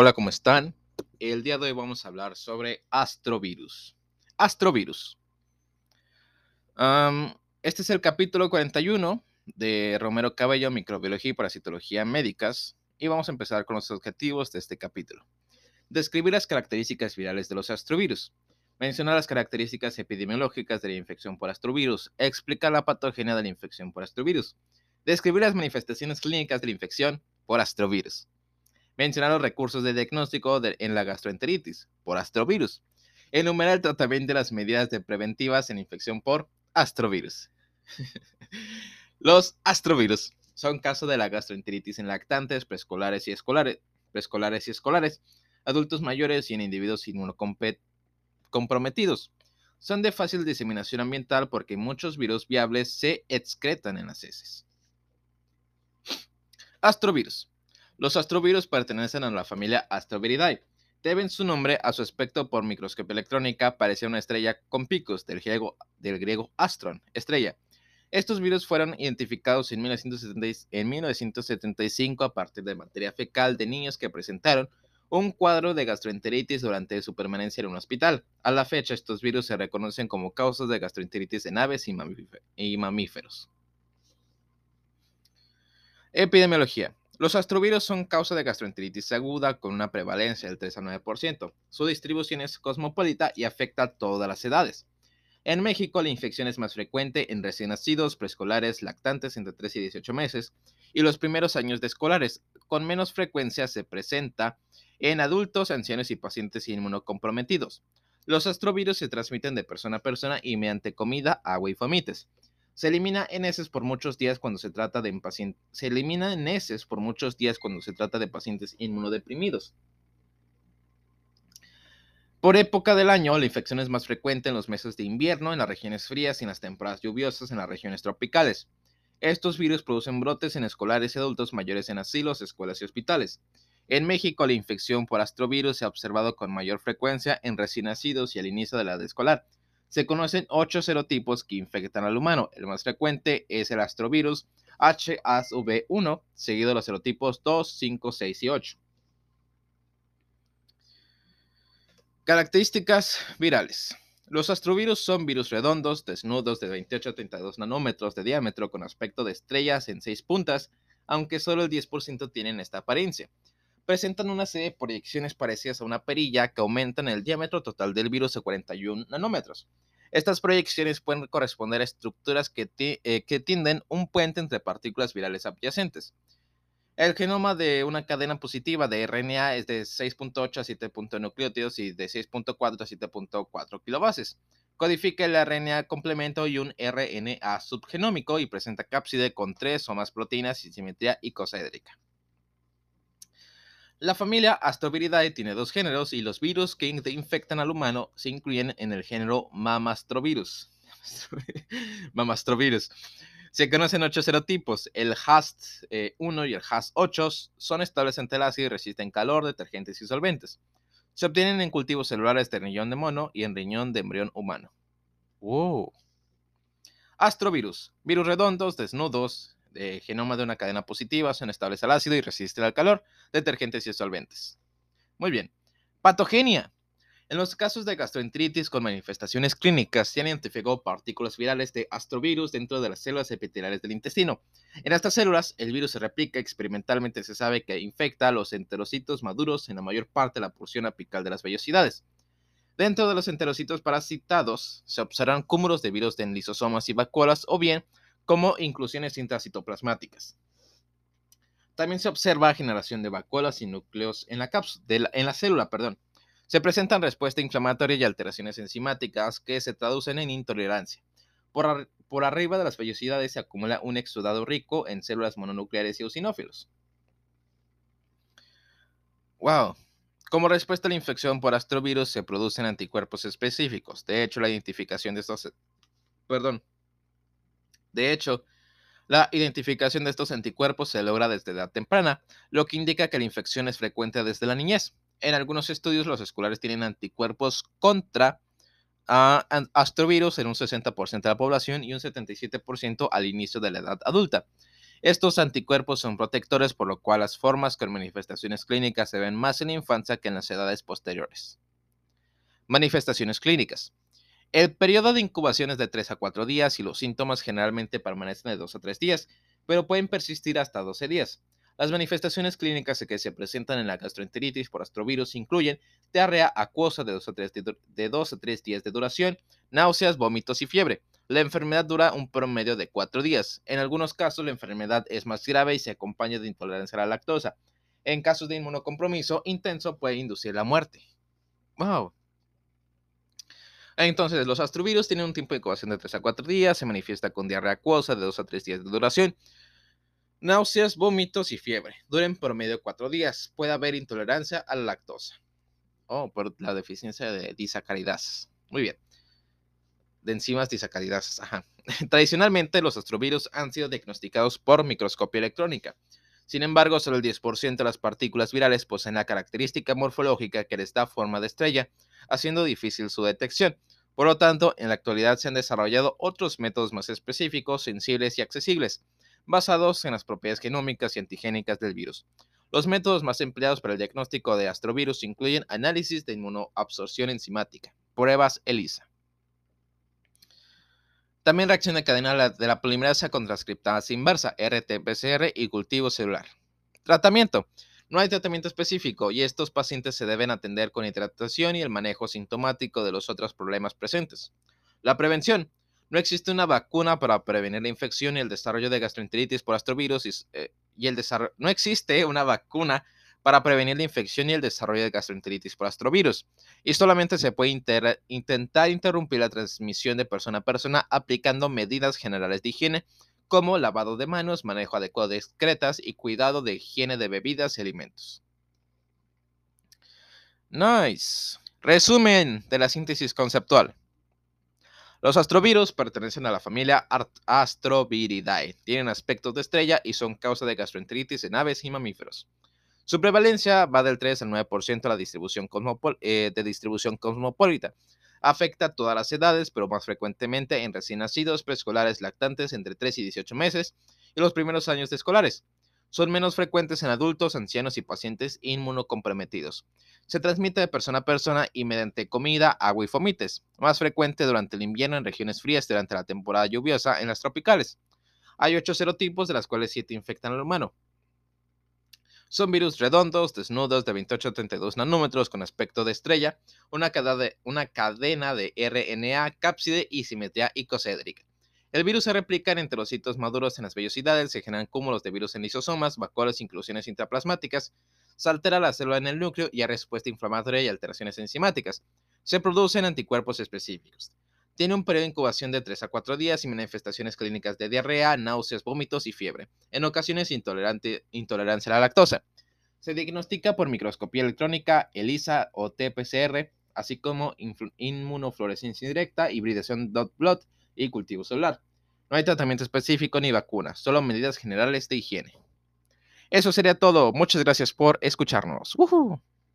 Hola, ¿cómo están? El día de hoy vamos a hablar sobre astrovirus. Astrovirus. este es el capítulo 41 de Romero Cabello, Microbiología y Parasitología Médicas, y vamos a empezar con los objetivos de este capítulo. Describir las características virales de los astrovirus. Mencionar las características epidemiológicas de la infección por astrovirus. Explicar la patogenia de la infección por astrovirus. Describir las manifestaciones clínicas de la infección por astrovirus mencionar los recursos de diagnóstico en la gastroenteritis por astrovirus, enumerar el tratamiento de las medidas de preventivas en infección por astrovirus. los astrovirus son casos de la gastroenteritis en lactantes, preescolares y escolares, preescolares y escolares, adultos mayores y en individuos inmunocomprometidos. Son de fácil diseminación ambiental porque muchos virus viables se excretan en las heces. Astrovirus los astrovirus pertenecen a la familia Astroviridae. Deben su nombre a su aspecto por microscopio electrónica, parecía una estrella con picos, del griego, del griego astron, estrella. Estos virus fueron identificados en, 1975 a partir de materia fecal de niños que presentaron un cuadro de gastroenteritis durante su permanencia en un hospital. A la fecha, estos virus se reconocen como causas de gastroenteritis en aves y mamíferos. Epidemiología. Los astrovirus son causa de gastroenteritis aguda con una prevalencia del 3 a 9%. Su distribución es cosmopolita y afecta a todas las edades. En México, la infección es más frecuente en recién nacidos, preescolares, lactantes entre 3 y 18 meses y los primeros años de escolares. Con menos frecuencia se presenta en adultos, ancianos y pacientes inmunocomprometidos. Los astrovirus se transmiten de persona a persona y mediante comida, agua y fomites. Se elimina en heces por muchos días cuando se trata de pacientes. Se elimina por muchos días cuando se trata de pacientes inmunodeprimidos. Por época del año, la infección es más frecuente en los meses de invierno, en las regiones frías y en las temporadas lluviosas en las regiones tropicales. Estos virus producen brotes en escolares y adultos mayores en asilos, escuelas y hospitales. En México, la infección por astrovirus se ha observado con mayor frecuencia en recién nacidos y al inicio de la edad escolar, se conocen ocho serotipos que infectan al humano. El más frecuente es el astrovirus HAV1, seguido de los serotipos 2, 5, 6 y 8. Características virales. Los astrovirus son virus redondos, desnudos de 28 a 32 nanómetros de diámetro con aspecto de estrellas en 6 puntas, aunque solo el 10% tienen esta apariencia. Presentan una serie de proyecciones parecidas a una perilla que aumentan el diámetro total del virus a 41 nanómetros. Estas proyecciones pueden corresponder a estructuras que, eh, que tienden un puente entre partículas virales adyacentes. El genoma de una cadena positiva de RNA es de 6.8 a 7. nucleótidos y de 6.4 a 7.4 kilobases. Codifica el RNA complemento y un RNA subgenómico y presenta cápside con tres o más proteínas sin simetría icosaédrica. La familia Astroviridae tiene dos géneros y los virus que infectan al humano se incluyen en el género Mamastrovirus. Mamastrovirus. Se conocen ocho serotipos. El HAST 1 y el HAST 8 son estables el ácido y resisten calor, detergentes y solventes. Se obtienen en cultivos celulares de riñón de mono y en riñón de embrión humano. ¡Wow! Astrovirus. Virus redondos, desnudos, genoma de una cadena positiva son estables al ácido y resisten al calor, detergentes y solventes. Muy bien. Patogenia. En los casos de gastroenteritis con manifestaciones clínicas se han identificado partículas virales de astrovirus dentro de las células epiteliales del intestino. En estas células, el virus se replica experimentalmente se sabe que infecta a los enterocitos maduros en la mayor parte de la porción apical de las vellosidades. Dentro de los enterocitos parasitados se observan cúmulos de virus en lisosomas y vacuolas o bien como inclusiones intracitoplasmáticas. También se observa generación de vacuolas y núcleos en la, en la célula. Perdón. Se presentan respuesta inflamatoria y alteraciones enzimáticas que se traducen en intolerancia. Por, por arriba de las vellosidades se acumula un exudado rico en células mononucleares y eosinófilos. Wow. Como respuesta a la infección por astrovirus se producen anticuerpos específicos. De hecho, la identificación de estos... Perdón. De hecho, la identificación de estos anticuerpos se logra desde edad temprana, lo que indica que la infección es frecuente desde la niñez. En algunos estudios, los escolares tienen anticuerpos contra ah, astrovirus en un 60% de la población y un 77% al inicio de la edad adulta. Estos anticuerpos son protectores, por lo cual las formas con manifestaciones clínicas se ven más en la infancia que en las edades posteriores. Manifestaciones clínicas. El periodo de incubación es de 3 a 4 días y los síntomas generalmente permanecen de 2 a 3 días, pero pueden persistir hasta 12 días. Las manifestaciones clínicas que se presentan en la gastroenteritis por astrovirus incluyen diarrea acuosa de 2 a 3, de 2 a 3 días de duración, náuseas, vómitos y fiebre. La enfermedad dura un promedio de 4 días. En algunos casos la enfermedad es más grave y se acompaña de intolerancia a la lactosa. En casos de inmunocompromiso intenso puede inducir la muerte. Wow. Entonces, los astrovirus tienen un tiempo de incubación de 3 a 4 días, se manifiesta con diarrea acuosa de 2 a 3 días de duración, náuseas, vómitos y fiebre. Duran promedio 4 días. Puede haber intolerancia a la lactosa. Oh, por la deficiencia de disacaridasas. Muy bien. De enzimas disacaridasas. Ajá. Tradicionalmente, los astrovirus han sido diagnosticados por microscopía electrónica. Sin embargo, solo el 10% de las partículas virales poseen la característica morfológica que les da forma de estrella, haciendo difícil su detección. Por lo tanto, en la actualidad se han desarrollado otros métodos más específicos, sensibles y accesibles, basados en las propiedades genómicas y antigénicas del virus. Los métodos más empleados para el diagnóstico de astrovirus incluyen análisis de inmunoabsorción enzimática, pruebas ELISA. También reacción de cadena de la polimerasa con inversa, RT-PCR y cultivo celular. Tratamiento. No hay tratamiento específico y estos pacientes se deben atender con hidratación y el manejo sintomático de los otros problemas presentes. La prevención. No existe una vacuna para prevenir la infección y el desarrollo de gastroenteritis por astrovirus y, eh, el desarrollo. No existe una vacuna para prevenir la infección y el desarrollo de gastroenteritis por astrovirus. Y solamente se puede intentar interrumpir la transmisión de persona a persona aplicando medidas generales de higiene como lavado de manos, manejo adecuado de excretas y cuidado de higiene de bebidas y alimentos. Nice. Resumen de la síntesis conceptual. Los astrovirus pertenecen a la familia Astroviridae, tienen aspectos de estrella y son causa de gastroenteritis en aves y mamíferos. Su prevalencia va del 3 al 9% de la distribución eh, de distribución cosmopolita. Afecta a todas las edades, pero más frecuentemente en recién nacidos, preescolares, lactantes entre 3 y 18 meses y los primeros años escolares. Son menos frecuentes en adultos, ancianos y pacientes inmunocomprometidos. Se transmite de persona a persona y mediante comida, agua y fomites, más frecuente durante el invierno en regiones frías durante la temporada lluviosa en las tropicales. Hay ocho serotipos, de las cuales siete infectan al humano. Son virus redondos, desnudos, de 28 a 32 nanómetros con aspecto de estrella, una, una cadena de RNA, cápside y simetría icocédrica. El virus se replica en enterocitos maduros en las vellosidades, se generan cúmulos de virus en lisosomas, vacuolas, inclusiones intraplasmáticas, se altera la célula en el núcleo y hay respuesta inflamatoria y alteraciones enzimáticas. Se producen anticuerpos específicos. Tiene un periodo de incubación de 3 a 4 días y manifestaciones clínicas de diarrea, náuseas, vómitos y fiebre. En ocasiones intolerancia a la lactosa. Se diagnostica por microscopía electrónica, ELISA o TPCR, así como inmunofluorescencia indirecta, hibridación dot blood y cultivo celular. No hay tratamiento específico ni vacuna, solo medidas generales de higiene. Eso sería todo. Muchas gracias por escucharnos.